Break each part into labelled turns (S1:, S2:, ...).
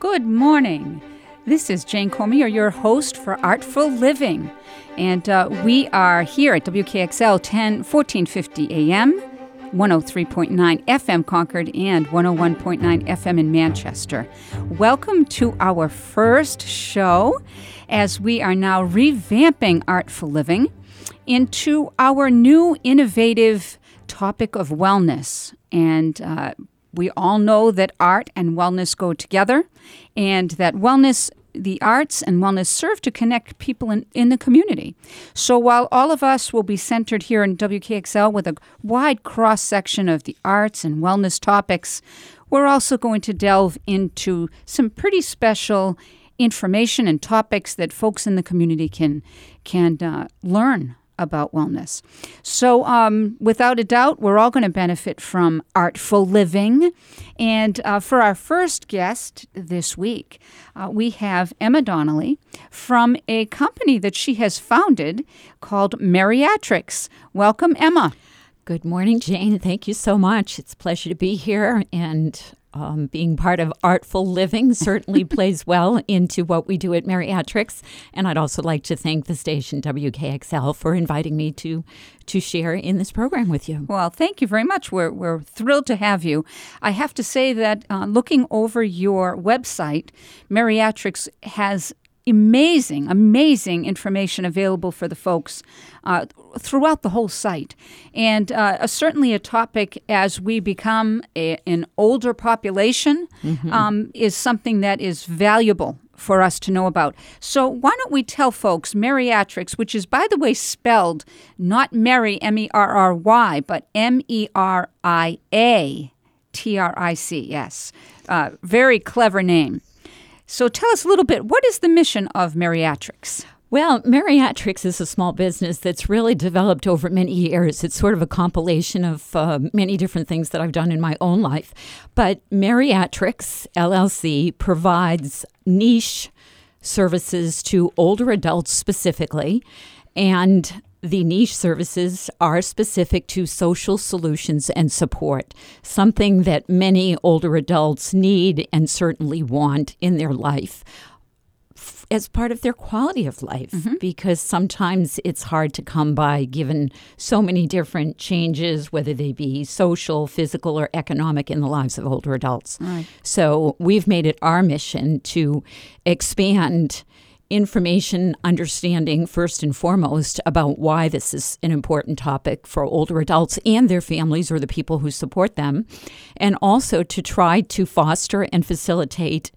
S1: Good morning. This is Jane Cormier, your host for Artful Living. And uh, we are here at WKXL 10, 1450 AM, 103.9 FM Concord, and 101.9 FM in Manchester. Welcome to our first show as we are now revamping Artful Living into our new innovative topic of wellness. And uh, we all know that art and wellness go together, and that wellness, the arts and wellness serve to connect people in, in the community. So while all of us will be centered here in WKXL with a wide cross section of the arts and wellness topics, we're also going to delve into some pretty special information and topics that folks in the community can can uh, learn about wellness. So, um, without a doubt, we're all going to benefit from artful living. And uh, for our first guest this week, uh, we have Emma Donnelly from a company that she has founded called Meriatrics. Welcome, Emma.
S2: Good morning, Jane. Thank you so much. It's a pleasure to be here. And um, being part of artful living certainly plays well into what we do at Meriatrics. And I'd also like to thank the station WKXL for inviting me to to share in this program with you.
S1: Well, thank you very much. We're, we're thrilled to have you. I have to say that uh, looking over your website, Meriatrics has amazing, amazing information available for the folks uh, throughout the whole site. And uh, certainly a topic as we become a, an older population mm-hmm. um, is something that is valuable for us to know about. So why don't we tell folks Meriatrics, which is, by the way, spelled not Mary, M E R R Y, but M E R I A T R I C S. Uh, very clever name. So tell us a little bit what is the mission of Meriatrics?
S2: Well, Meriatrics is a small business that's really developed over many years. It's sort of a compilation of uh, many different things that I've done in my own life. But Meriatrics LLC provides niche services to older adults specifically. And the niche services are specific to social solutions and support, something that many older adults need and certainly want in their life as part of their quality of life mm-hmm. because sometimes it's hard to come by given so many different changes, whether they be social, physical, or economic in the lives of older adults. Right. So we've made it our mission to expand information understanding first and foremost about why this is an important topic for older adults and their families or the people who support them and also to try to foster and facilitate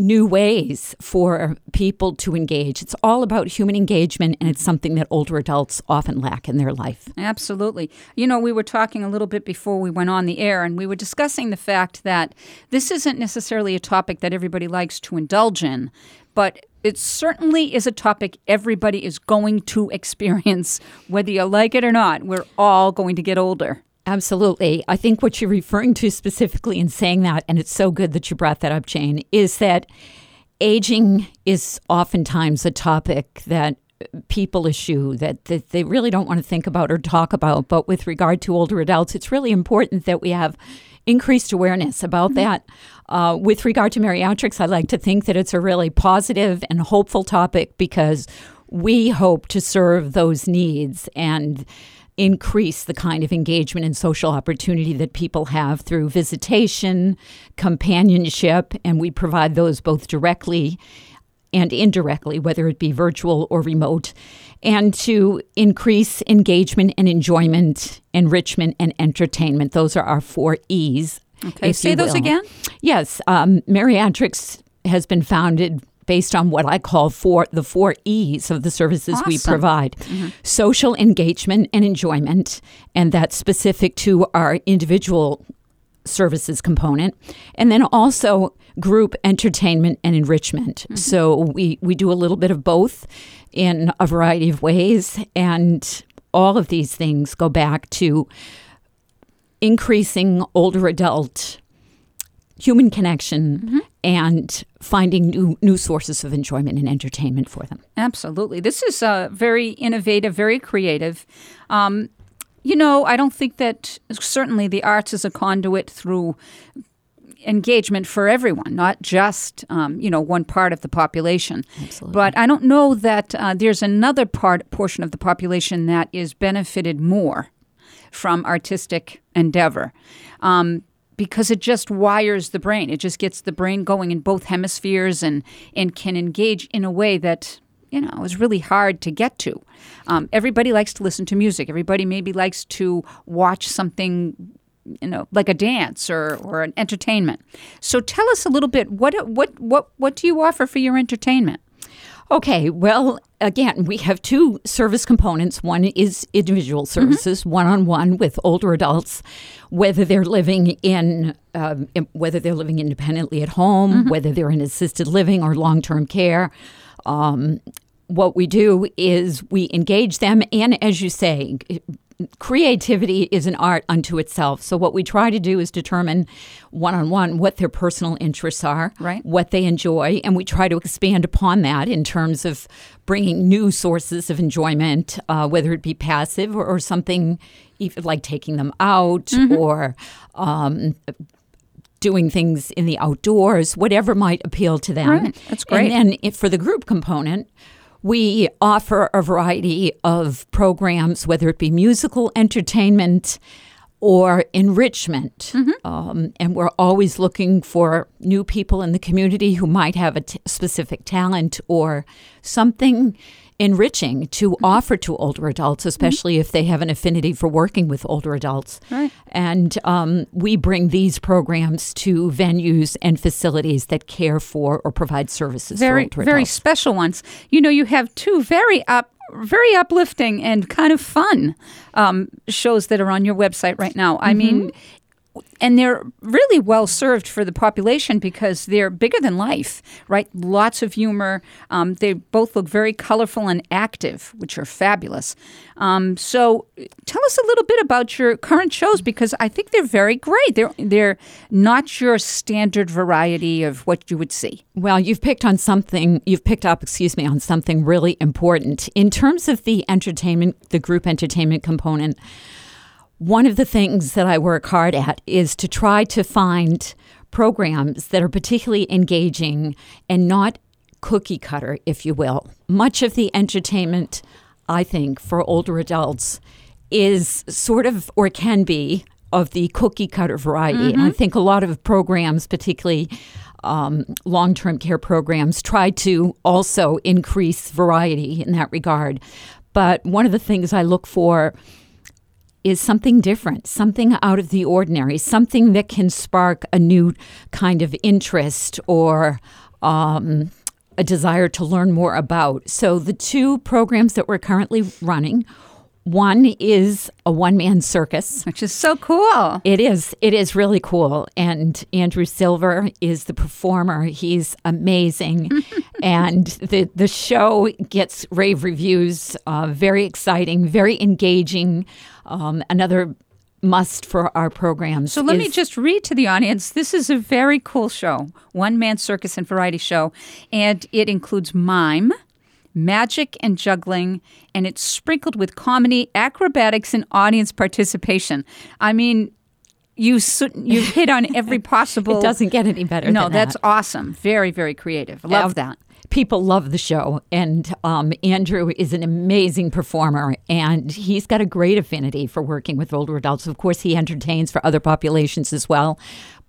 S2: new ways for people to engage. It's all about human engagement, and it's something that older adults often lack in their life.
S1: Absolutely. You know, we were talking a little bit before we went on the air, and we were discussing the fact that this isn't necessarily a topic that everybody likes to indulge in, but it certainly is a topic everybody is going to experience, whether you like it or not. We're all going to get older.
S2: Absolutely. I think what you're referring to specifically in saying that, and it's so good that you brought that up, Jane, is that aging is oftentimes a topic that people issue that, that they really don't want to think about or talk about. But with regard to older adults, it's really important that we have increased awareness about mm-hmm. that. Uh, with regard to Meriatrics, I like to think that it's a really positive and hopeful topic because we hope to serve those needs and increase the kind of engagement and social opportunity that people have through visitation, companionship, and we provide those both directly and indirectly, whether it be virtual or remote, and to increase engagement and enjoyment, enrichment, and entertainment. Those are our four E's.
S1: Okay, say those again.
S2: Yes, um, Meriatrics has been founded based on what I call four the four E's of the services awesome. we provide. Mm-hmm. Social engagement and enjoyment, and that's specific to our individual services component. And then also group entertainment and enrichment. Mm-hmm. So we, we do a little bit of both in a variety of ways. And all of these things go back to increasing older adult human connection mm-hmm. And finding new new sources of enjoyment and entertainment for them.
S1: Absolutely, this is uh, very innovative, very creative. Um, you know, I don't think that certainly the arts is a conduit through engagement for everyone, not just um, you know one part of the population.
S2: Absolutely.
S1: But I don't know that uh, there's another part portion of the population that is benefited more from artistic endeavor. Um, because it just wires the brain. It just gets the brain going in both hemispheres and, and can engage in a way that you know is really hard to get to. Um, everybody likes to listen to music. Everybody maybe likes to watch something you know like a dance or, or an entertainment. So tell us a little bit what what what what do you offer for your entertainment?
S2: Okay, well, again, we have two service components. One is individual services, one on one with older adults, whether they're living in, um, in- whether they're living independently at home, whether they're in assisted living or long term care. Um, what we do is we engage them, and as you say, creativity is an art unto itself. So what we try to do is determine one on one what their personal interests are,
S1: Right.
S2: what they enjoy, and we try to expand upon that in terms of bringing new sources of enjoyment, uh, whether it be passive or, or something even like taking them out or. Um, Doing things in the outdoors, whatever might appeal to them.
S1: Right. That's great.
S2: And then if, for the group component, we offer a variety of programs, whether it be musical entertainment or enrichment. Um, and we're always looking for new people in the community who might have a t- specific talent or something enriching to offer to older adults, especially if they have an affinity for working with older adults.
S1: Right.
S2: And um, we bring these programs to venues and facilities that care for or provide services
S1: very
S2: for older
S1: very
S2: adults.
S1: special ones. You know, you have two very up very uplifting and kind of fun um, shows that are on your website right now. I mean, and they're really well served for the population because they're bigger than life, right? Lots of humor. Um, they both look very colorful and active, which are fabulous. Um, so, tell us a little bit about your current shows because I think they're very great. They're they're not your standard variety of what you would see.
S2: Well, you've picked on something, you've picked up, excuse me, on something really important. In terms of the entertainment, the group entertainment component, one of the things that I work hard at is to try to find programs that are particularly engaging and not cookie cutter, if you will. Much of the entertainment, I think, for older adults is sort of, or can be, of the cookie cutter variety. And I think a lot of programs, particularly um, long term care programs, try to also increase variety in that regard. But one of the things I look for is something different, something out of the ordinary, something that can spark a new kind of interest or um, a desire to learn more about. So, the two programs that we're currently running one is a one man circus.
S1: Which is so cool.
S2: It is. It is really cool. And Andrew Silver is the performer. He's amazing. and the, the show gets rave reviews. Uh, very exciting, very engaging. Um, another must for our programs.
S1: So let me just read to the audience. This is a very cool show, one man circus and variety show, and it includes mime, magic, and juggling, and it's sprinkled with comedy, acrobatics, and audience participation. I mean, you you hit on every possible.
S2: It doesn't get any better.
S1: No, that's
S2: that.
S1: awesome. Very very creative. Love
S2: Yeah.
S1: that.
S2: People love the show, and um, Andrew is an amazing performer, and he's got a great affinity for working with older adults. Of course, he entertains for other populations as well,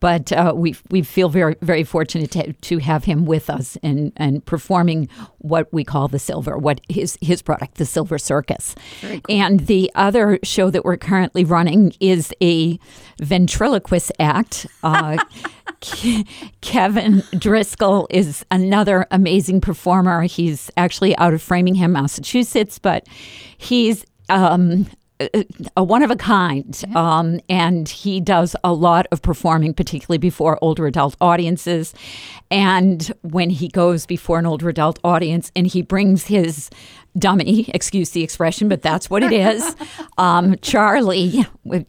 S2: but uh, we we feel very very fortunate to, to have him with us and and performing what we call the silver, what his his product, the Silver Circus. And the other show that we're currently running is a ventriloquist act. Uh, Kevin Driscoll is another amazing performer. He's actually out of Framingham, Massachusetts, but he's um, a- a one of a kind, um, and he does a lot of performing, particularly before older adult audiences. And when he goes before an older adult audience, and he brings his dummy, excuse the expression, but that's what it is. um, Charlie, with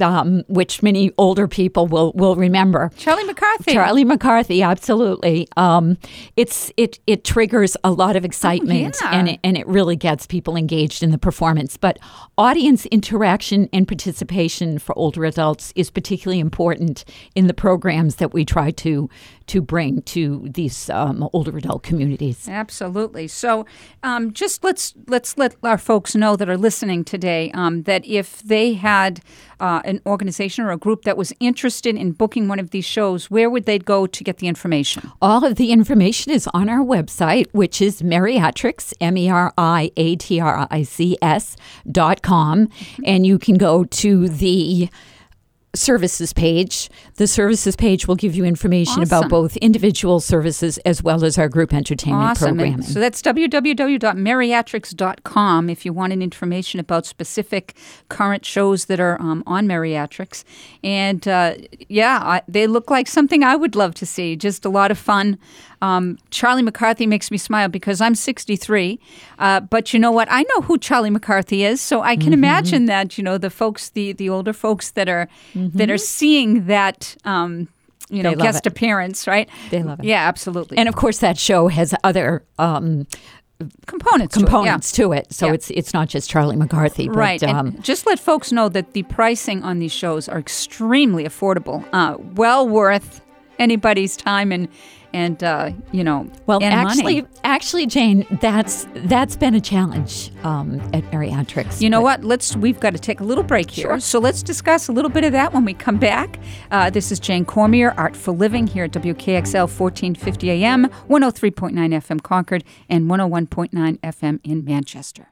S2: um, which many older people will will remember.
S1: Charlie McCarthy.
S2: Charlie McCarthy, absolutely. Um, it's it it triggers a lot of excitement,
S1: yeah.
S2: and it, and it really gets people engaged in the performance. But audience interaction and participation for older adults is particularly important in the programs that we try to to bring to these um, older adult communities.
S1: Absolutely. So, um, just let's let's let our folks know that are listening today um, that if they had uh, an organization or a group that was interested in booking one of these shows, where would they go to get the information?
S2: All of the information is on our website, which is Meriatrics, M E R I A T R I C S dot com. And you can go to the services page. The services page will give you information
S1: Awesome.
S2: about both individual services as well as our group entertainment
S1: Awesome. And. So that's www.meriatrics.com if you wanted information about specific current shows that are um, on Meriatrics. And uh, yeah, I, they look like something I would love to see. Just a lot of fun. Um, Charlie McCarthy makes me smile because I'm 63. Uh, but you know what? I know who Charlie McCarthy is, so I can
S2: Mm-hmm.
S1: imagine that you know the folks, the the older folks that are that are seeing that. Um, you know,
S2: Mm-hmm.
S1: Guest
S2: it.
S1: appearance, right?
S2: They love it.
S1: Yeah, absolutely.
S2: and of course, that show has other um,
S1: components, to it, yeah.
S2: components to it. So
S1: Yeah.
S2: it's it's not just Charlie McCarthy, but
S1: Right.
S2: um,
S1: just let folks know that the pricing on these shows are extremely affordable, uh, well worth anybody's time and and uh, you know
S2: Well, actually,
S1: money.
S2: actually, Jane, that's that's been a challenge um, at Meriatrics.
S1: You know what? Let's. We've got to take a little break here,
S2: Sure.
S1: so let's discuss a little bit of that when we come back. Uh, this is Jane Cormier, Artful Living, here at WKXL 1450 AM, 103.9 FM Concord, and 101.9 FM in Manchester.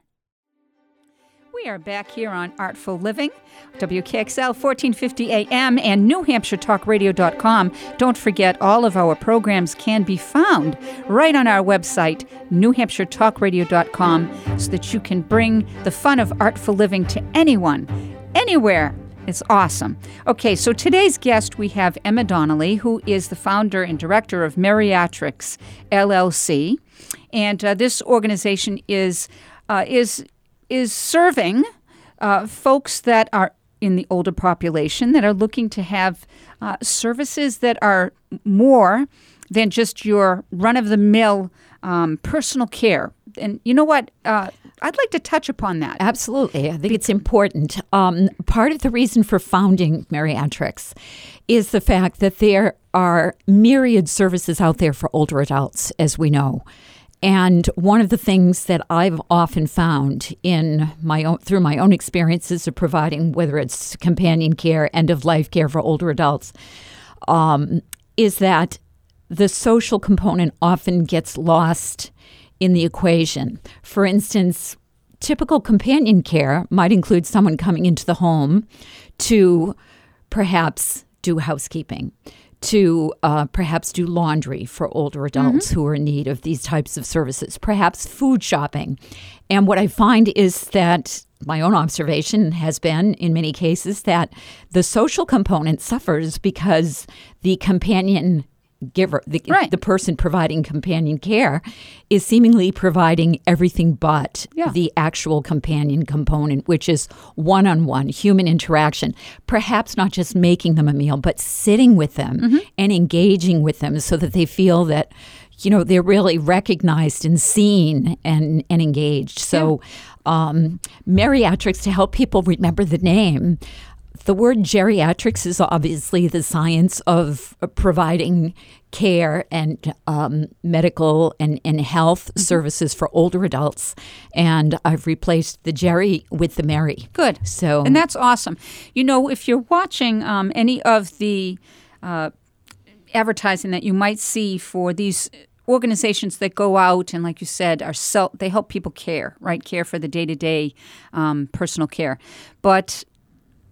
S1: We are back here on Artful Living, WKXL 1450 AM and NewHampshireTalkRadio.com. Don't forget, all of our programs can be found right on our website, NewHampshireTalkRadio.com, so that you can bring the fun of Artful Living to anyone, anywhere. It's awesome. Okay, so today's guest, we have Emma Donnelly, who is the founder and director of Meriatrics LLC. And uh, this organization is, uh, is is serving uh, folks that are in the older population that are looking to have uh, services that are more than just your run of the mill um, personal care. And you know what? Uh, I'd like to touch upon that.
S2: Absolutely. I think it's important. Um, part of the reason for founding Meriatrics is the fact that there are myriad services out there for older adults, as we know. And one of the things that I've often found in my own through my own experiences of providing, whether it's companion care, end of life care for older adults, um, is that the social component often gets lost in the equation. For instance, typical companion care might include someone coming into the home to perhaps do housekeeping, to uh, perhaps do laundry for older adults who are in need of these types of services, perhaps food shopping. And what I find is that my own observation has been in many cases that the social component suffers because the companion giver, the,
S1: Right.
S2: the person providing companion care, is seemingly providing everything but
S1: Yeah.
S2: the actual companion component, which is one on one human interaction. Perhaps not just making them a meal, but sitting with them
S1: Mm-hmm.
S2: and engaging with them so that they feel that. You know, they're really recognized and seen and, and engaged. So, um, Meriatrics, to help people remember the name, the word geriatrics is obviously the science of providing care and um, medical and, and health services for older adults. And I've replaced the Jerry with the Mary.
S1: Good.
S2: So,
S1: And that's awesome. You know, if you're watching um, any of the uh, advertising that you might see for these organizations that go out and, like you said, are self, they help people care, right? Care for the day to day personal care. But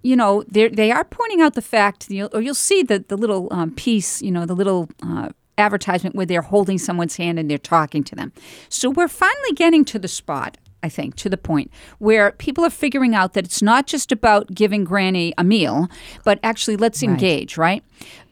S1: you know, they they are pointing out the fact, you'll, or you'll see the the little um, piece, you know, the little uh, advertisement where they're holding someone's hand and they're talking to them. So we're finally getting to the spot. I think to the point where people are figuring out that it's not just about giving Granny a meal, but actually let's engage, right?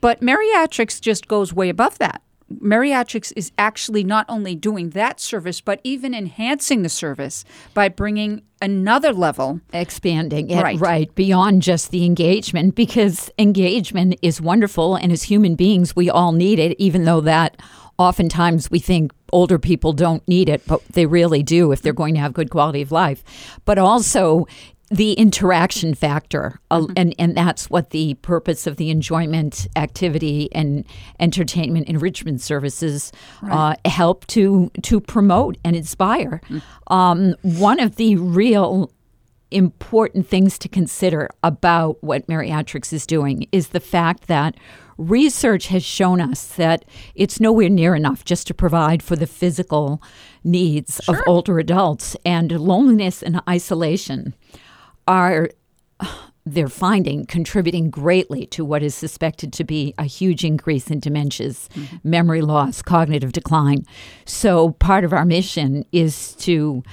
S1: But Meriatrics just goes way above that Meriatrics is actually not only doing that service, but even enhancing the service by bringing another level.
S2: expanding it
S1: Right.
S2: right. beyond just the engagement because engagement is wonderful and as human beings we all need it even though that oftentimes we think older people don't need it but they really do if they're going to have good quality of life but also the interaction factor uh, and and that's what the purpose of the enjoyment activity and entertainment enrichment services uh, help to to promote and inspire. Um, one of the real important things to consider about what Meriatrics is doing is the fact that research has shown us that it's nowhere near enough just to provide for the physical needs of older adults and loneliness and isolation are they're finding contributing greatly to what is suspected to be a huge increase in dementias, mm-hmm. memory loss, cognitive decline. So, part of our mission is to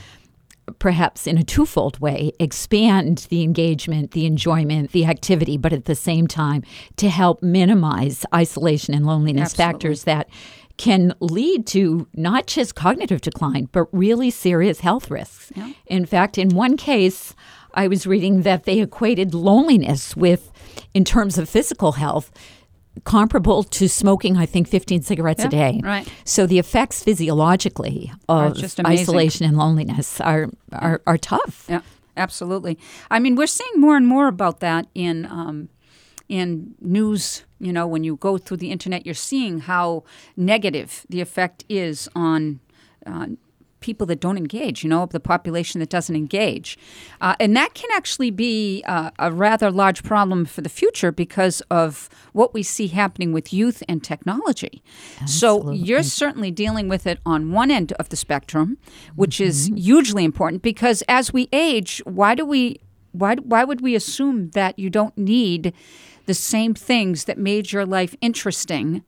S2: perhaps in a twofold way expand the engagement, the enjoyment, the activity, but at the same time to help minimize isolation and loneliness
S1: Absolutely.
S2: factors that can lead to not just cognitive decline, but really serious health risks. In fact, in one case, I was reading that they equated loneliness with, in terms of physical health, comparable to smoking, I think, 15 cigarettes
S1: Yeah,
S2: a day.
S1: right.
S2: So the effects physiologically of
S1: just
S2: isolation and loneliness are, are, are tough.
S1: Yeah, absolutely. I mean, we're seeing more and more about that in um, in news. You know, when you go through the internet, you're seeing how negative the effect is on. Uh, People that don't engage, you know, the population that doesn't engage. Uh, and that can actually be uh, a rather large problem for the future because of what we see happening with youth and technology. So you're certainly dealing with it on one end of the spectrum, which is hugely important because as we age, why do we why why would we assume that you don't need the same things that made your life interesting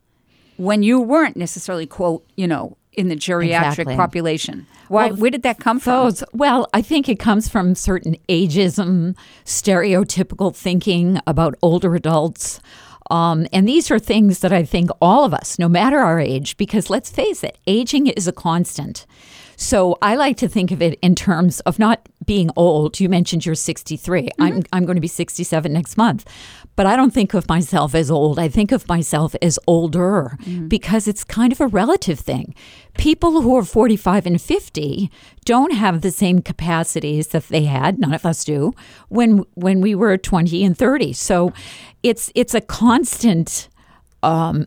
S1: when you weren't necessarily quote, you know, in the geriatric
S2: Exactly.
S1: population? Why where did that come from?
S2: Those, well, I think it comes from certain ageism, stereotypical thinking about older adults. Um, and these are things that I think all of us, no matter our age, because let's face it, aging is a constant. So I like to think of it in terms of not being old. You mentioned you're 63. I'm, I'm going to be 67 next month. But I don't think of myself as old. I think of myself as older because it's kind of a relative thing. People who are 45 and 50 don't have the same capacities that they had, none of us do, when when we were 20 and 30. So it's it's a constant um,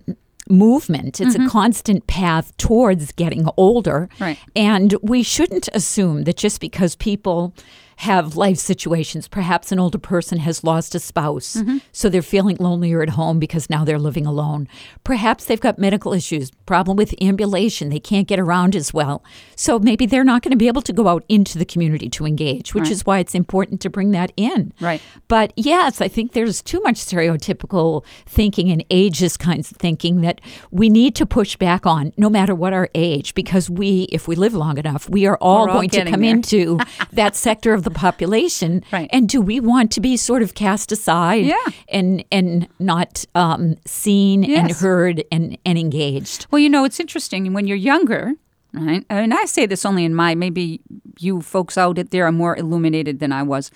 S2: movement. It's a mm-hmm. constant path towards getting older.
S1: Right.
S2: And we shouldn't assume that just because people have life situations, perhaps an older person has lost a spouse, mm-hmm. so they're feeling lonelier at home because now they're living alone. Perhaps they've got medical issues, problem with ambulation, they can't get around as well. So maybe they're not going to be able to go out into the community to engage, which is why it's important to bring that in.
S1: Right.
S2: But yes, I think there's too much stereotypical thinking and ageist kinds of thinking that we need to push back on, no matter what our age, because we, if we live long enough, we are all
S1: We're all
S2: going to come
S1: there.
S2: into that sector of the population.
S1: Right.
S2: And do we want to be sort of cast aside
S1: Yeah.
S2: and and not um, seen and heard and, and engaged?
S1: Well, you know, it's interesting when you're younger, right? And I say this only in my, maybe you folks out there are more illuminated than I was.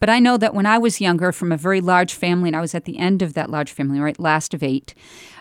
S1: But I know that when I was younger, from a very large family, and I was at the end of that large family, right, last of eight,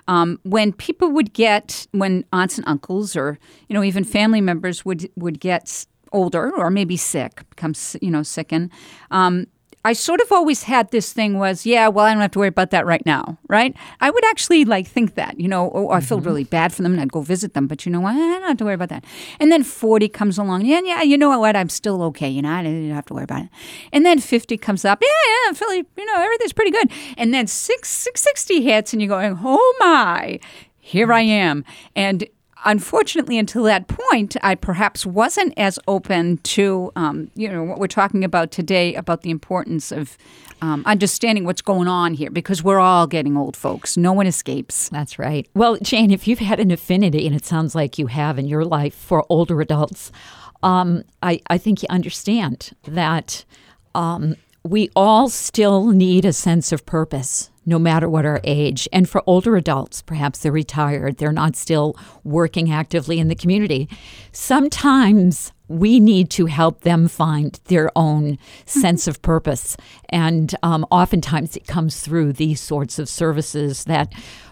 S1: um, when people would get, when aunts and uncles or, you know, even family members would, would get older or maybe sick, become, you know, sicken, um, I sort of always had this thing was, yeah, well, I don't have to worry about that right now, right? I would actually like think that, you know, oh, I feel really bad for them and I'd go visit them, but you know what? I don't have to worry about that. And then 40 comes along, yeah, yeah, you know what? I'm still okay, you know, I don't have to worry about it. And then 50 comes up, yeah, yeah, I'm feeling, you know, everything's pretty good. And then 6, 660 hits and you're going, oh my, here I am. And unfortunately, until that point, I perhaps wasn't as open to, um, you know, what we're talking about today about the importance of um, understanding what's going on here because we're all getting old, folks. No one escapes.
S2: That's right. Well, Jane, if you've had an affinity, and it sounds like you have in your life for older adults, um, I, I think you understand that um, we all still need a sense of purpose, no matter what our age. And for older adults, perhaps they're retired, they're not still working actively in the community. Sometimes we need to help them find their own sense of purpose. And um, oftentimes it comes through these sorts of services that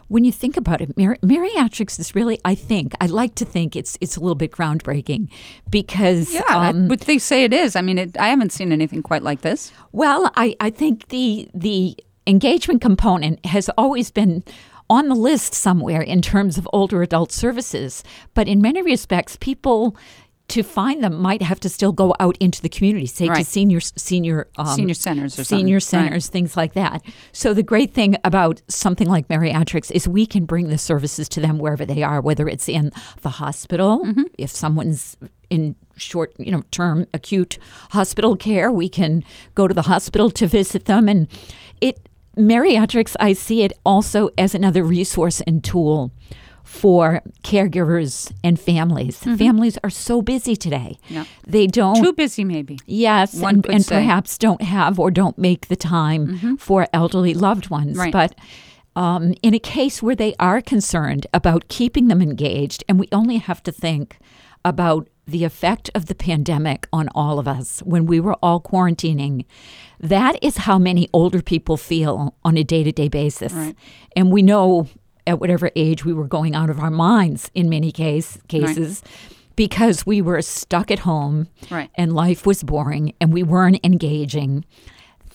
S2: when you think about it, Mar- Meriatrics is really, I think, I like to think it's it's a little bit groundbreaking because
S1: yeah, um, but they say it is. I mean, it, I haven't seen anything quite like this.
S2: Well, I, I think the the engagement component has always been on the list somewhere in terms of older adult services, but in many respects, people to find them might have to still go out into the community, say right. to senior senior
S1: um, senior centers or
S2: senior something. centers, right. things like that. So the great thing about something like Meriatrics is we can bring the services to them wherever they are, whether it's in the hospital, mm-hmm. if someone's in short, you know, term acute hospital care, we can go to the hospital to visit them and it Meriatrics I see it also as another resource and tool for caregivers and families. Mm-hmm. Families are so busy today.
S1: Yeah.
S2: They don't
S1: too busy maybe.
S2: Yes, One and, and perhaps don't have or don't make the time mm-hmm. for elderly loved ones.
S1: Right.
S2: But um, in a case where they are concerned about keeping them engaged, and we only have to think about the effect of the pandemic on all of us when we were all quarantining. That is how many older people feel on a day to day basis.
S1: Right.
S2: And we know at whatever age we were going out of our minds in many case, cases. Right. Because we were stuck at home
S1: right.
S2: and life was boring and we weren't engaging.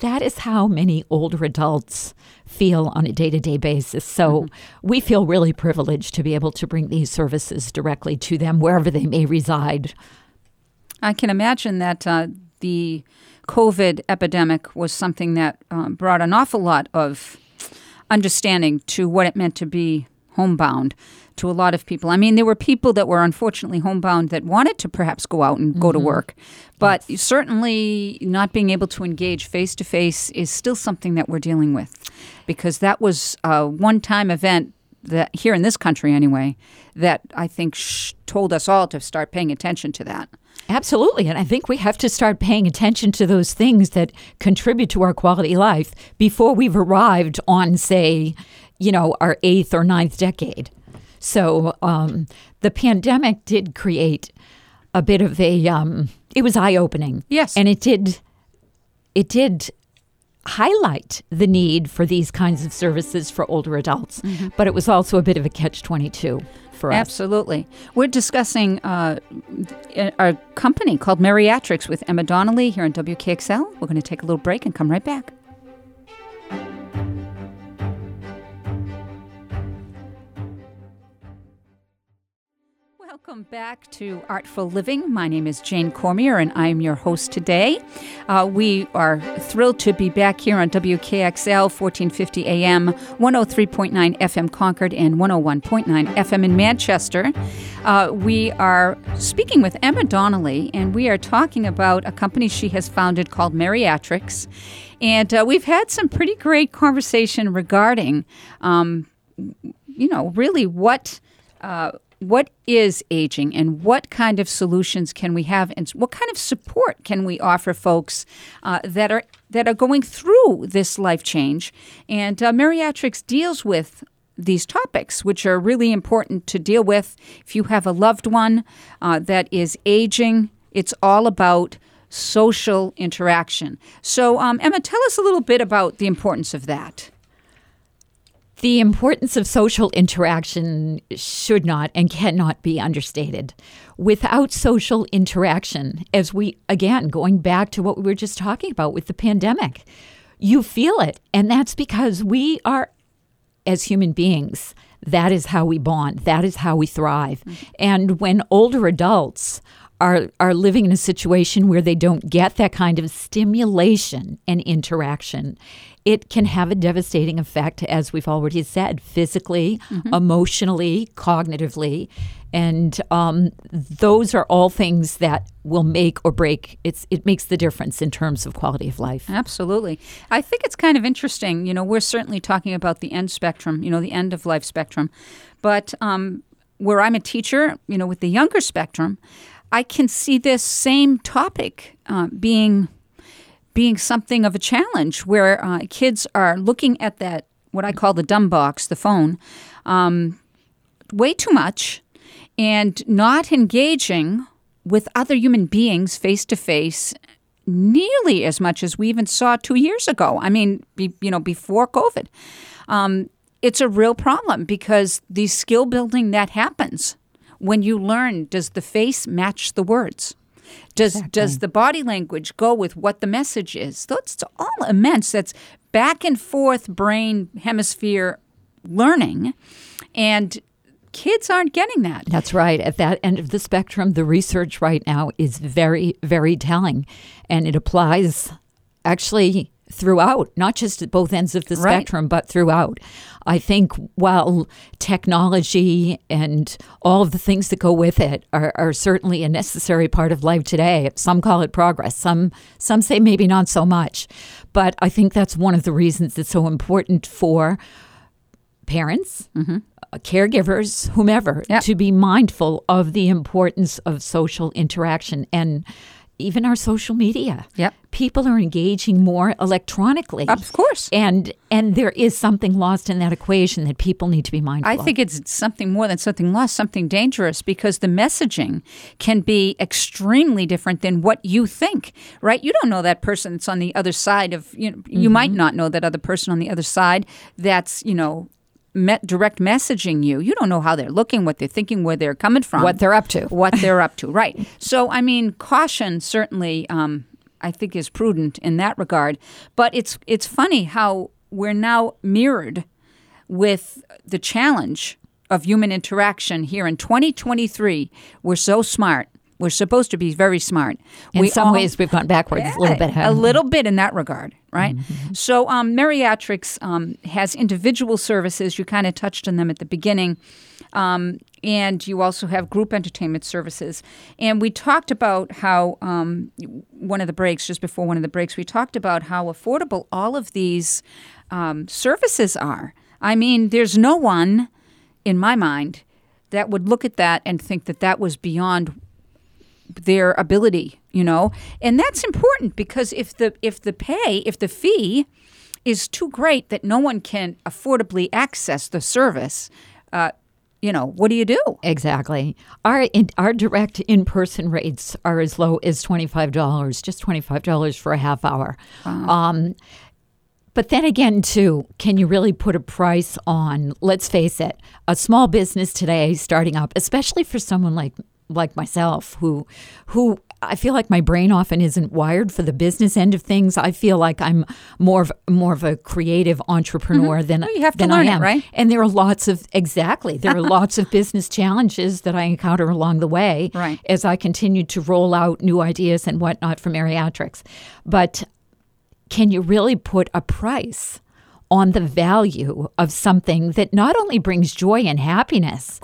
S2: That is how many older adults feel on a day to day basis. So mm-hmm. we feel really privileged to be able to bring these services directly to them wherever they may reside.
S1: I can imagine that uh, the COVID epidemic was something that uh, brought an awful lot of understanding to what it meant to be homebound to a lot of people. I mean, there were people that were unfortunately homebound that wanted to perhaps go out and mm-hmm. go to mm-hmm. work, but yes. certainly not being able to engage face to face is still something that we're dealing with because that was a one time event that here in this country anyway that I think sh- told us all to start paying attention to that.
S2: Absolutely. And I think we have to start paying attention to those things that contribute to our quality life before we've arrived on, say, you know, our eighth or ninth decade. So um, the pandemic did create a bit of a, um, it was eye opening.
S1: Yes.
S2: And it did, it did highlight the need for these kinds of services for older adults. Mm-hmm. But it was also a bit of a catch 22 for us.
S1: Absolutely. We're discussing uh, our company called Meriatrics with Emma Donnelly here on WKXL. We're going to take a little break and come right back. Welcome back to Artful Living. My name is Jane Cormier, and I'm your host today. Uh, we are thrilled to be back here on WKXL 1450 AM, 103.9 FM Concord, and 101.9 FM in Manchester. Uh, we are speaking with Emma Donnelly, and we are talking about a company she has founded called Meriatrics. And uh, we've had some pretty great conversation regarding, um, you know, really what uh, what is aging and what kind of solutions can we have and what kind of support can we offer folks uh, that are that are going through this life change and uh, deals with these topics, which are really important to deal with. If you have a loved one uh, that is aging, it's all about social interaction. So, um, Emma, tell us a little bit about the importance of that.
S2: The importance of social interaction should not and cannot be understated. Without social interaction, as we, again, going back to what we were just talking about with the pandemic, you feel it. And that's because we are, as human beings, that is how we bond, that is how we thrive. Mm-hmm. And when older adults are are living in a situation where they don't get that kind of stimulation and interaction it can have a devastating effect, as we've already said, physically, mm-hmm. emotionally, cognitively. And um, those are all things that will make or break. It's it makes the difference in terms of quality of life.
S1: Absolutely, I think it's kind of interesting. You know, we're certainly talking about the end spectrum. You know, the end of life spectrum, but um, where I'm a teacher, you know, with the younger spectrum, I can see this same topic uh, being being something of a challenge where uh, kids are looking at that what I call the dumb box, the phone, um, way too much, and not engaging with other human beings face to face nearly as much as we even saw two years ago. I mean, be, you know, before COVID. Um, it's a real problem because the skill building that happens when you learn does the face match the words? Does
S2: Exactly.
S1: does the body language go with what the message is? That's all immense. That's back and forth brain hemisphere learning, and kids aren't getting that.
S2: That's right. At that end of the spectrum, the research right now is very, very telling. And it applies actually throughout, not just at both ends of the
S1: Right.
S2: spectrum, but throughout. I think while technology and all of the things that go with it are, are certainly a necessary part of life today, some call it progress, some some say maybe not so much. But I think that's one of the reasons it's so important for parents, uh, caregivers, whomever,
S1: Mm-hmm. Yep.
S2: to be mindful of the importance of social interaction and even our social media.
S1: Yep.
S2: People are engaging more electronically.
S1: Of course.
S2: And and there is something lost in that equation that people need to be mindful
S1: I
S2: of.
S1: think it's something more than something lost, something dangerous because the messaging can be extremely different than what you think, right? You don't know that person that's on the other side of, you know, you might mm-hmm. not know that other person on the other side that's, you know, met direct messaging you. You don't know how they're looking, what they're thinking, where they're coming from,
S2: what they're up to.
S1: what they're up to, right? So, I mean, caution certainly, um, I think, is prudent in that regard. But it's it's funny how we're now mirrored with the challenge of human interaction here in 2023. We're so smart. We're supposed to be very smart.
S2: In
S1: We
S2: some
S1: all-
S2: ways, we've gone backwards a little bit.
S1: a little bit in that regard, right?
S2: Mm-hmm.
S1: So, um, um, has individual services. You kind of touched on them at the beginning. Um, and you also have group entertainment services. And we talked about how, um, one of the breaks, just before one of the breaks, we talked about how affordable all of these um, services are. I mean, there's no one, in my mind, that would look at that and think that that was beyond their ability, you know? And that's important because if the if the pay, if the fee is too great that no one can affordably access the service, uh, you know, what do you do?
S2: Exactly. Our in, our direct in person rates are as low as twenty five dollars, just twenty five dollars for a half hour. Um, but then again, too, can you really put a price on? Let's face it, a small business today starting up, especially for someone like like myself, who who I feel like my brain often isn't wired for the business end of things. I feel like I'm more of more of a creative entrepreneur mm-hmm. than
S1: Well, you have to
S2: than
S1: learn
S2: I
S1: it,
S2: am.
S1: right?
S2: And there are lots of exactly there are lots of business challenges that I encounter along the way
S1: Right.
S2: as I continue to roll out new ideas and whatnot from Meriatrics. But can you really put a price on the value of something that not only brings joy and happiness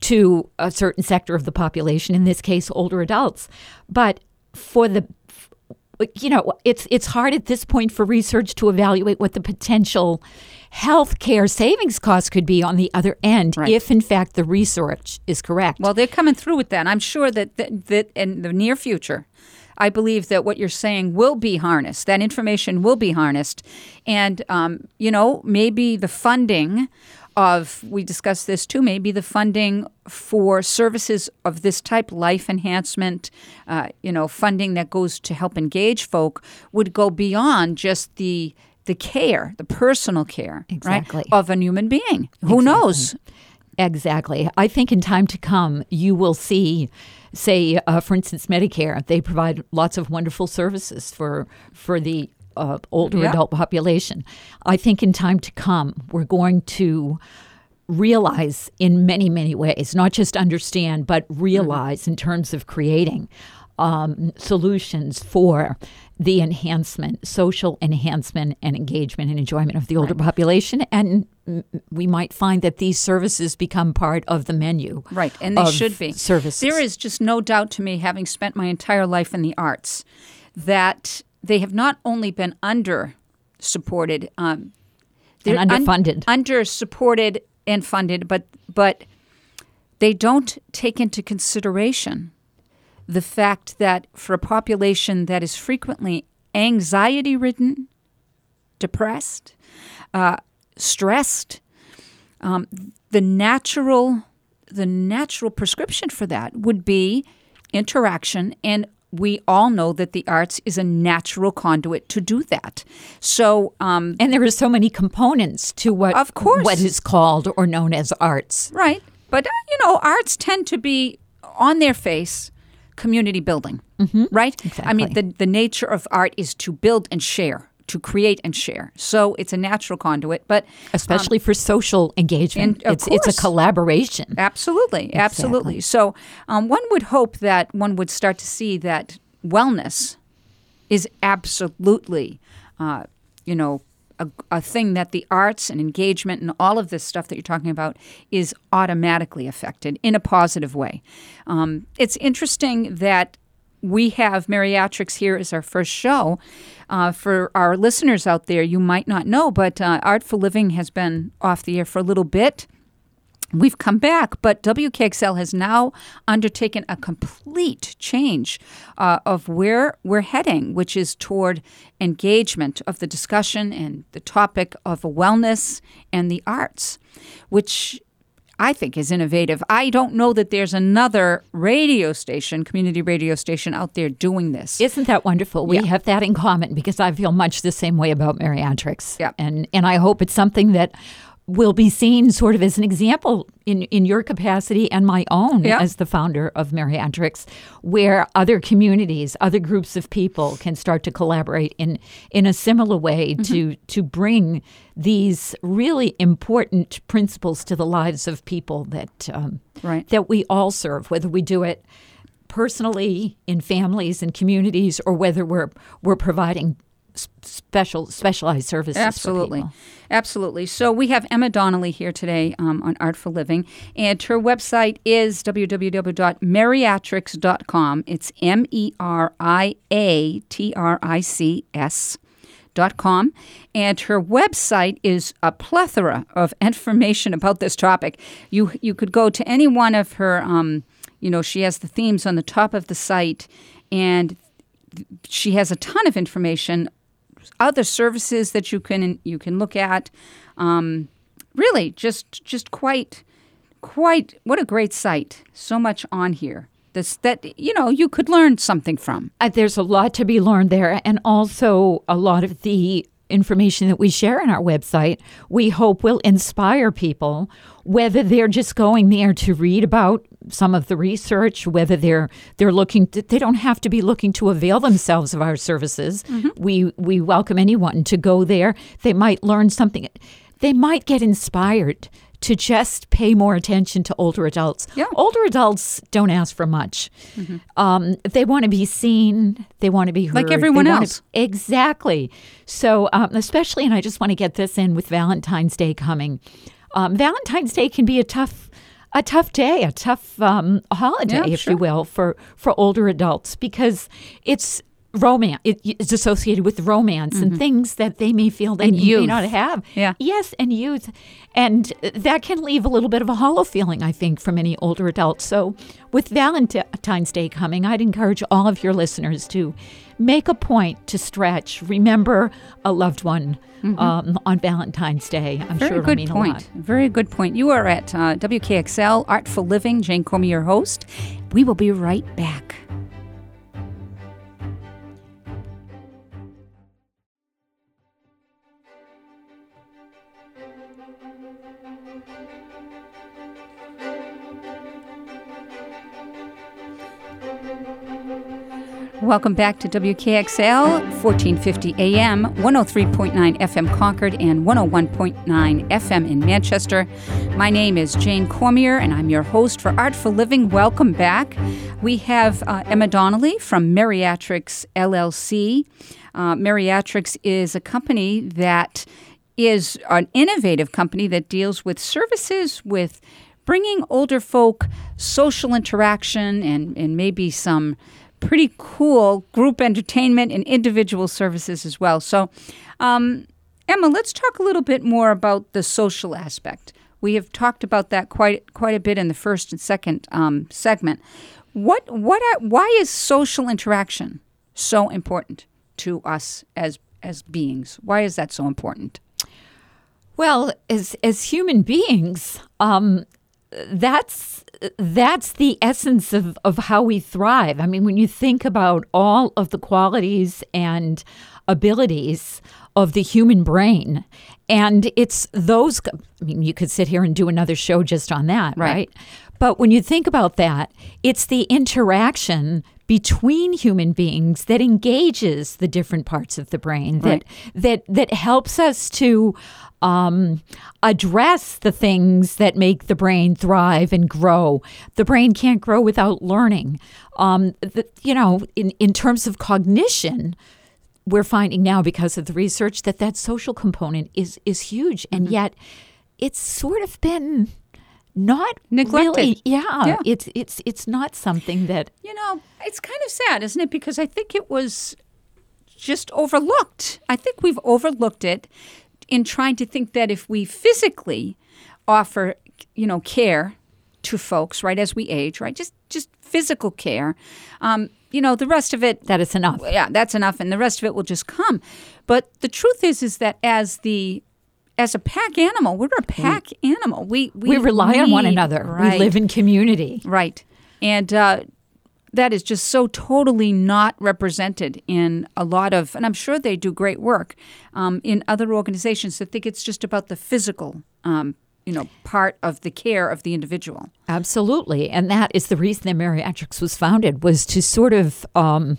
S2: to a certain sector of the population, in this case, older adults, but for the you know, it's it's hard at this point for research to evaluate what the potential health care savings costs could be on the other end
S1: Right.
S2: if in fact the research is correct.
S1: Well, they're coming through with that. and I'm sure that, that that in the near future, I believe that what you're saying will be harnessed. That information will be harnessed, and um, you know maybe the funding of we discussed this too. Maybe the funding for services of this type, life enhancement, uh, you know, funding that goes to help engage folk, would go beyond just the the care, the personal care,
S2: Exactly.
S1: right, of a human being. Who knows?
S2: Exactly. I think in time to come, you will see, say, uh, for instance, Medicare. They provide lots of wonderful services for for the uh, older
S1: Yeah.
S2: adult population. I think in time to come, we're going to realize in many many ways, not just understand, but realize in terms of creating um, solutions for the enhancement, social enhancement, and engagement and enjoyment of the older population. And we might find that these services become part of the menu.
S1: Right, and they should be.
S2: services.
S1: There is just no doubt to me, having spent my entire life in the arts, that they have not only been under supported, um, they're un-
S2: underfunded.
S1: under supported and funded, but but they don't take into consideration the fact that for a population that is frequently anxiety ridden, depressed, uh, stressed, um, the natural the natural prescription for that would be interaction and we all know that the arts is a natural conduit to do that. So, um,
S2: and there are so many components to what,
S1: of course,
S2: what is called or known as arts,
S1: right? But uh, you know, arts tend to be on their face community building,
S2: mm-hmm.
S1: right?
S2: Exactly.
S1: I mean, the the nature of art is to build and share to create and share. So it's a natural conduit, but
S2: especially um, for social engagement,
S1: it's
S2: course, it's a collaboration.
S1: Absolutely, exactly. absolutely. So um, one would hope that one would start to see that wellness is absolutely, uh, you know. A, a thing that the arts and engagement and all of this stuff that you're talking about is automatically affected in a positive way. Um, it's interesting that we have Meriatrics here as our first show. Uh, for our listeners out there, you might not know, but uh, Artful Living has been off the air for a little bit. We've come back, but WKXL has now undertaken a complete change uh, of where we're heading, which is toward engagement of the discussion and the topic of wellness and the arts, which I think is innovative. I don't know that there's another radio station, community radio station out there doing this.
S2: Isn't that wonderful? We yeah. have that in common because I feel much the same way about Meriatrics.
S1: Yeah.
S2: And and I hope it's something that will be seen sort of as an example in, in your capacity and my own
S1: yeah.
S2: as the founder of Meriatrics, where other communities, other groups of people can start to collaborate in, in a similar way mm-hmm. to, to bring these really important principles to the lives of people that, um,
S1: right.
S2: that we all serve, whether we do it personally in families and communities or whether we're, we're providing special specialized services.
S1: Absolutely, absolutely. So we have Emma Donnelly here today um, on Artful Living, and her website is www.meriatrics.com. It's M E R I A T R I C S. Dot com, and her website is a plethora of information about this topic. You you could go to any one of her, um, you know, she has the themes on the top of the site, and she has a ton of information other services that you can you can look at. Um, really, just just quite quite what a great site. So much on here. This that you know you could learn something from.
S2: Uh, there's a lot to be learned there, and also a lot of the information that we share on our website, we hope will inspire people, whether they're just going there to read about some of the research, whether they're they're looking to, they don't have to be looking to avail themselves of our services. Mm-hmm. We we welcome anyone to go there. They might learn something. They might get inspired to just pay more attention to older adults.
S1: Yeah.
S2: Older adults don't ask for much. Mm-hmm. Um, they want to be seen. They want to be heard.
S1: Like everyone else.
S2: To, exactly. So, um, especially, and I just want to get this in with Valentine's Day coming. Um, Valentine's Day can be a tough a tough day, a tough um, holiday,
S1: yeah,
S2: if
S1: sure.
S2: you will, for for older adults because it's romance. It, it's associated with romance mm-hmm. and things that they may feel they may not have.
S1: Yeah.
S2: Yes, and youth, and that can leave a little bit of a hollow feeling, I think, for many older adults. So, with Valentine's Day coming, I'd encourage all of your listeners to make a point to stretch. Remember a loved one mm-hmm. um, on Valentine's Day. I'm
S1: Very
S2: sure
S1: good
S2: mean a
S1: point. Very good point. You are at uh, WKXL Artful Living. Jane Cormier, your host. We will be right back. Welcome back to WKXL, 1450 AM, 103.9 FM Concord, and 101.9 FM in Manchester. My name is Jane Cormier, and I'm your host for Artful Living. Welcome back. We have uh, Emma Donnelly from Meriatrics LLC. Uh, is a company that is an innovative company that deals with services with bringing older folk social interaction and, and maybe some pretty cool group entertainment and individual services as well. So, um, Emma, let's talk a little bit more about the social aspect. We have talked about that quite quite a bit in the first and second um, segment. What what are, why is social interaction so important to us as as beings? Why is that so important?
S2: Well, as as human beings, um, that's that's the essence of, of how we thrive. I mean, when you think about all of the qualities and abilities of the human brain, and it's those, I mean, you could sit here and do another show just on that, right? right? But when you think about that, it's the interaction between human beings that engages the different parts of the brain that right. that that helps us to um, address the things that make the brain thrive and grow. The brain can't grow without learning. Um, the, you know, in, in terms of cognition, we're finding now because of the research that that social component is is huge, and mm-hmm. yet it's sort of been not
S1: neglected.
S2: Really, yeah, yeah, it's it's it's not something that
S1: you know. It's kind of sad, isn't it? Because I think it was just overlooked. I think we've overlooked it in trying to think that if we physically offer, you know, care to folks, right, as we age, right, just just physical care, um, you know, the rest of it
S2: that is enough.
S1: Yeah, that's enough, and the rest of it will just come. But the truth is, is that as the as a pack animal, we're a pack we, animal. We
S2: we, we rely
S1: need,
S2: on one another.
S1: Right.
S2: We live in community.
S1: Right, and uh, that is just so totally not represented in a lot of, and I'm sure they do great work um, in other organizations that think it's just about the physical. Um, you know, part of the care of the individual.
S2: Absolutely, and that is the reason that Meriatrics was founded was to sort of um,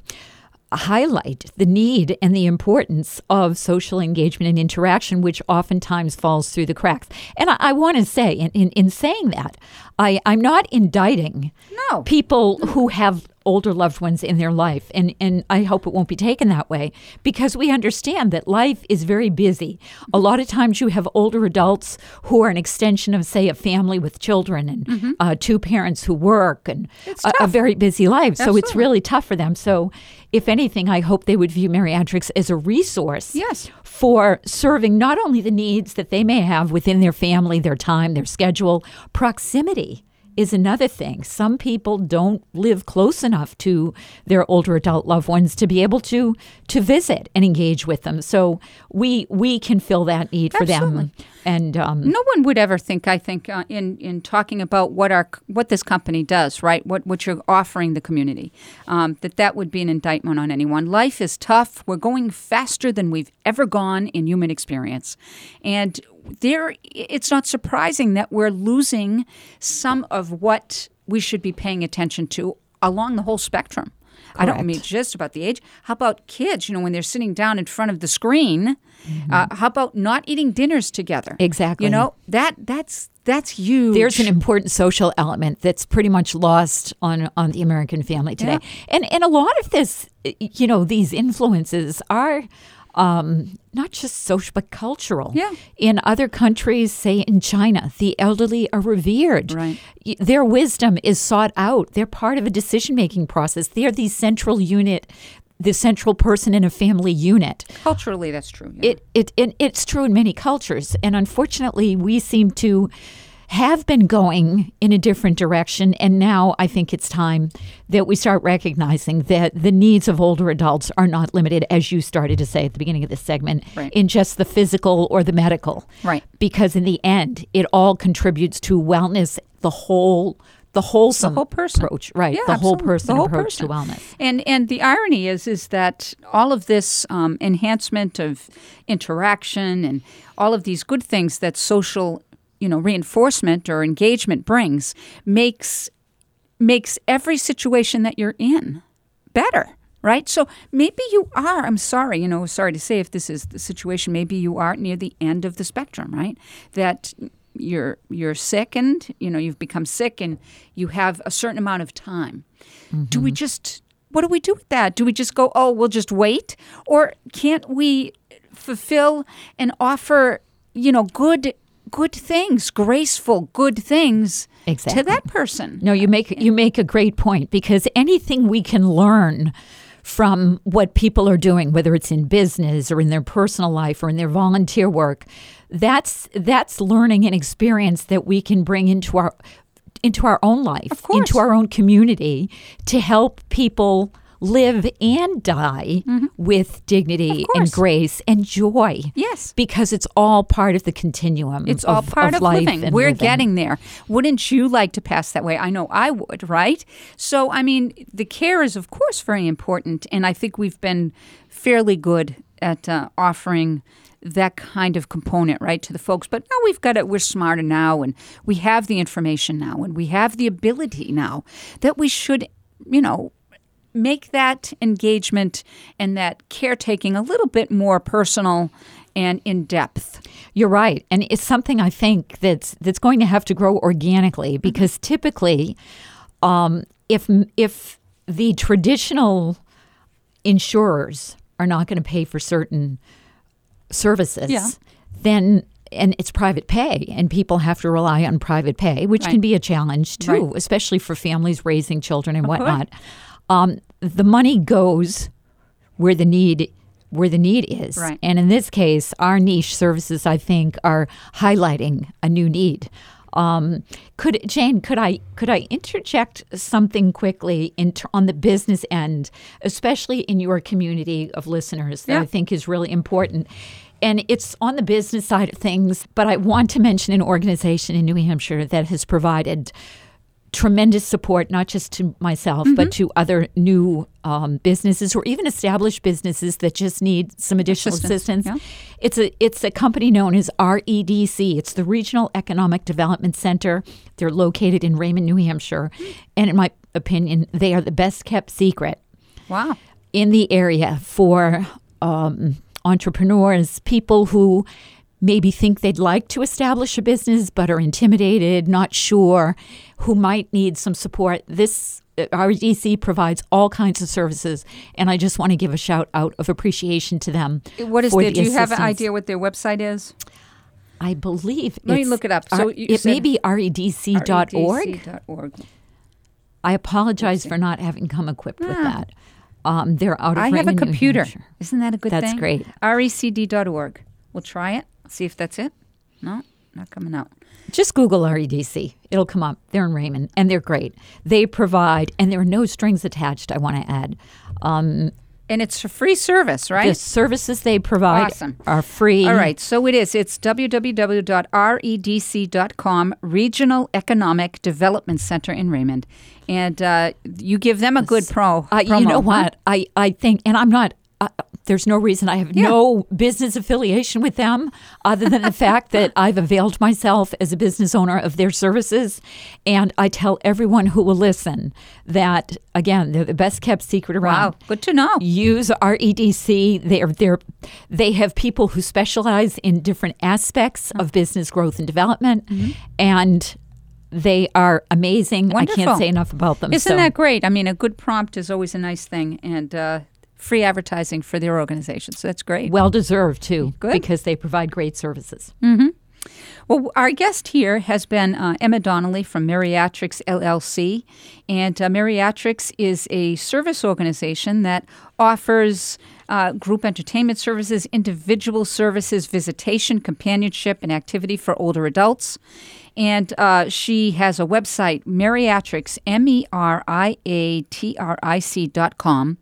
S2: highlight the need and the importance of social engagement and interaction, which oftentimes falls through the cracks. And I, I want to say, in, in, in saying that, I, I'm not indicting
S1: no.
S2: people who have older loved ones in their life. And, and I hope it won't be taken that way because we understand that life is very busy. A lot of times you have older adults who are an extension of, say, a family with children and mm-hmm. uh, two parents who work and a, a, very busy life. Absolutely. So it's really tough for them. So, if anything, I hope they would view Meriatrics as a resource
S1: yes.
S2: for serving not only the needs that they may have within their family, their time, their schedule, proximity is another thing. Some people don't live close enough to their older adult loved ones to be able to to visit and engage with them. So we we can fill that need for
S1: Absolutely.
S2: them. And um,
S1: no one would ever think, I think, uh, in in talking about what our what this company does, right? What what you're offering the community, um, that that would be an indictment on anyone. Life is tough. We're going faster than we've ever gone in human experience, and there it's not surprising that we're losing some of what we should be paying attention to along the whole spectrum. Correct. I don't mean just about the age. How about kids? You know, when they're sitting down in front of the screen, mm-hmm. uh, how about not eating dinners together?
S2: Exactly.
S1: You know that that's that's huge.
S2: There's an important social element that's pretty much lost on on the American family today, yeah. and and a lot of this, you know, these influences are um, not just social but cultural.
S1: Yeah.
S2: In other countries, say in China, the elderly are revered.
S1: Right.
S2: Their wisdom is sought out. They're part of a decision making process. They're the central unit the central person in a family unit.
S1: Culturally, that's true. Yeah.
S2: It, it, it, it's true in many cultures. And unfortunately, we seem to have been going in a different direction. And now I think it's time that we start recognizing that the needs of older adults are not limited, as you started to say at the beginning of this segment,
S1: right.
S2: in just the physical or the medical.
S1: Right.
S2: Because in the end, it all contributes to wellness, the whole the wholesome
S1: the whole person
S2: approach, right?
S1: Yeah,
S2: the
S1: absolutely.
S2: whole person
S1: the whole
S2: approach
S1: person.
S2: to wellness.
S1: And and the irony is is that all of this um, enhancement of interaction and all of these good things that social you know reinforcement or engagement brings makes makes every situation that you're in better right so maybe you are i'm sorry you know sorry to say if this is the situation maybe you are near the end of the spectrum right that you're you're sick and you know you've become sick and you have a certain amount of time mm-hmm. do we mm-hmm. just what do we do with that do we just go oh we'll just wait or can't we fulfill and offer you know good good things, graceful, good things
S2: exactly.
S1: to that person.
S2: No, you make you make a great point because anything we can learn from what people are doing, whether it's in business or in their personal life or in their volunteer work, that's that's learning and experience that we can bring into our into our own life, into our own community to help people live and die with dignity and grace and joy.
S1: Yes.
S2: Because it's all part of the continuum.
S1: It's
S2: of,
S1: all part of,
S2: life
S1: living.
S2: and
S1: We're
S2: living.
S1: getting there. Wouldn't you like to pass that way? I know I would, right? So, I mean, the care is, of course, very important. And I think we've been fairly good at uh, offering that kind of component, right, to the folks. But now we've got it, we're smarter now, and we have the information now, and we have the ability now that we should, you know, make that engagement and that caretaking a little bit more personal and in depth.
S2: You're right, and it's something I think that's that's going to have to grow organically because typically, um, if if the traditional insurers are not going to pay for certain services,
S1: Yeah.
S2: then and it's private pay, and people have to rely on private pay, which
S1: Right.
S2: can be a challenge too,
S1: Right.
S2: especially for families raising children and whatnot. Um, the money goes where the need where the need is,
S1: Right.
S2: and in this case, our niche services, I think, are highlighting a new need. Um, could Jane? Could I could I interject something quickly in ter- on the business end, especially in your community of listeners that
S1: Yeah.
S2: I think is really important. And it's on the business side of things, but I want to mention an organization in New Hampshire that has provided tremendous support, not just to myself, but
S1: Mm-hmm.
S2: to other new um, businesses or even established businesses that just need some additional
S1: Assistance,
S2: assistance.
S1: yeah.
S2: It's a it's a company known as REDC. It's the Regional Economic Development Center. They're located in Raymond, New Hampshire, and in my opinion, they are the best kept secret
S1: Wow.
S2: in the area for um, entrepreneurs, people who maybe think they'd like to establish a business but are intimidated, not sure, who might need some support. This uh, RDC provides all kinds of services, and I just want to give a shout out of appreciation to them.
S1: What is their,
S2: the
S1: do you have an idea what their website is?
S2: I believe.
S1: Let me look it up. So
S2: it may be redc.org.
S1: REDC.org.
S2: I apologize for not having come equipped with
S1: Ah.
S2: that. Um, they're out of
S1: I have a computer. Isn't that a good
S2: That's
S1: thing?
S2: That's great.
S1: RECD.org. We'll try it. See if that's it. No, not coming out.
S2: Just Google REDC. It'll come up. They're in Raymond, and they're great. They provide, and there are no strings attached. I want to add, um,
S1: And it's a free service, right?
S2: the services they provide
S1: Awesome.
S2: are free.
S1: All right, so it is. It's www.redc.com, Regional Economic Development Center in Raymond. And uh, you give them a good pro.
S2: Uh, you know what? I, I think, and I'm not. Uh, there's no reason I have
S1: Yeah.
S2: no business affiliation with them other than the fact that I've availed myself as a business owner of their services. And I tell everyone who will listen that, again, they're the best kept secret around.
S1: Wow, good to know.
S2: use REDC. They're, they're, they have people who specialize in different aspects of business growth and development, and they are amazing. I can't say enough about them.
S1: Isn't
S2: So-
S1: that great? I mean, a good prompt is always a nice thing, and uh, free advertising for their organization. So that's great.
S2: well deserved too?
S1: Good.
S2: because they provide great services.
S1: Well, our guest here has been uh, Emma Donnelly from Meriatrics LLC. And uh, Meriatrics is a service organization that offers uh, group entertainment services, individual services, visitation, companionship, and activity for older adults. And uh, she has a website, Meriatrics, M E R I A T R I C dot com,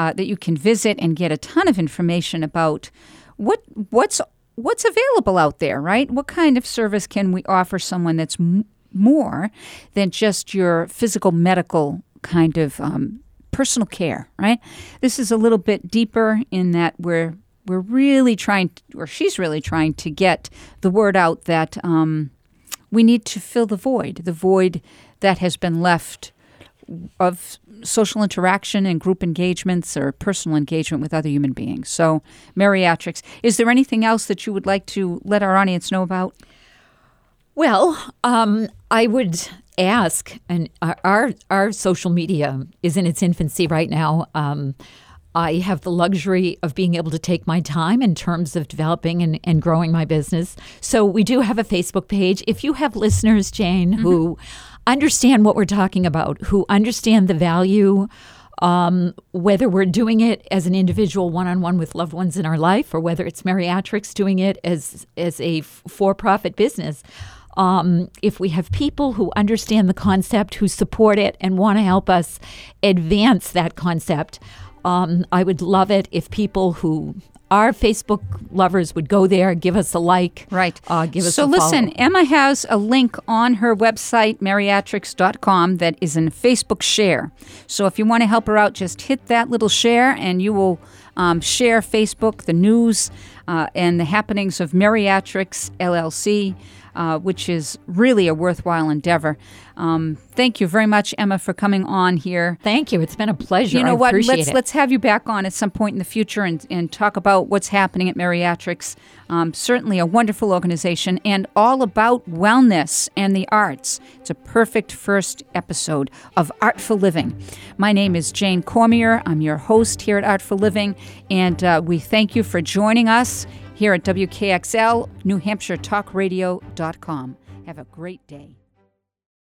S1: uh, that you can visit and get a ton of information about what what's what's available out there, right? What kind of service can we offer someone that's m- more than just your physical medical kind of um, personal care, right? This is a little bit deeper in that we're we're really trying, or she's really trying to get the word out that um, we need to fill the void, the void that has been left of social interaction and group engagements or personal engagement with other human beings. So, Meriatrics. Is there anything else that you would like to let our audience know about?
S2: Well, um, I would ask, and our, our our social media is in its infancy right now. Um, I have the luxury of being able to take my time in terms of developing and, and growing my business. So we do have a Facebook page. If you have listeners, Jane, who understand what we're talking about, who understand the value um, whether we're doing it as an individual one-on-one with loved ones in our life or whether it's Meriatrics doing it as as a for-profit business. Um, if we have people who understand the concept, who support it, and want to help us advance that concept, um, I would love it if people who our Facebook lovers would go there, give us a like,
S1: right?
S2: Uh, give us a so
S1: listen.
S2: follow.
S1: Emma has a link on her website, meriatrics.com, that is in Facebook share. So if you want to help her out, just hit that little share, and you will um, share Facebook, the news, uh, and the happenings of Meriatrics LLC uh, which is really a worthwhile endeavor. Um, thank you very much, Emma, for coming on here.
S2: Thank you. It's been a pleasure.
S1: You know
S2: I
S1: what? Let's
S2: it.
S1: let's have you back on at some point in the future and, and talk about what's happening at Meriatrics. Um, certainly a wonderful organization and all about wellness and the arts. It's a perfect first episode of Artful Living. My name is Jane Cormier. I'm your host here at Artful Living, and uh, we thank you for joining us here at WKXL, New Hampshire Talk Radio.com. Have a great day.